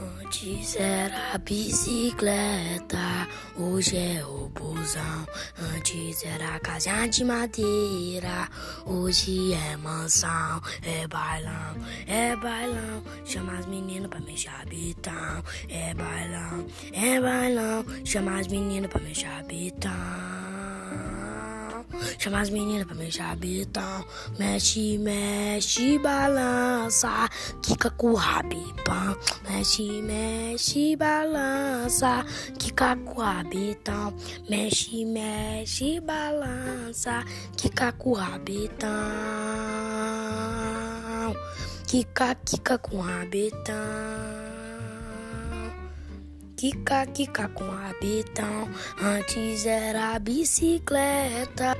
Antes era bicicleta, hoje é o busão. Antes era casinha de madeira, hoje é mansão. É bailão, é bailão. Chama as meninas pra mexer habitão. É bailão, é bailão. Chama as meninas pra mexer habitão. Chama as meninas pra mexer habitão. Mexe, mexe, balança. Kika com o rabipão. Mexe, mexe, balança. Kika com o rabitão. Mexe, mexe, balança. Kika com o rabitão. Kika, kika com o rabitão. Kika, kika com rabitão. Antes era bicicleta.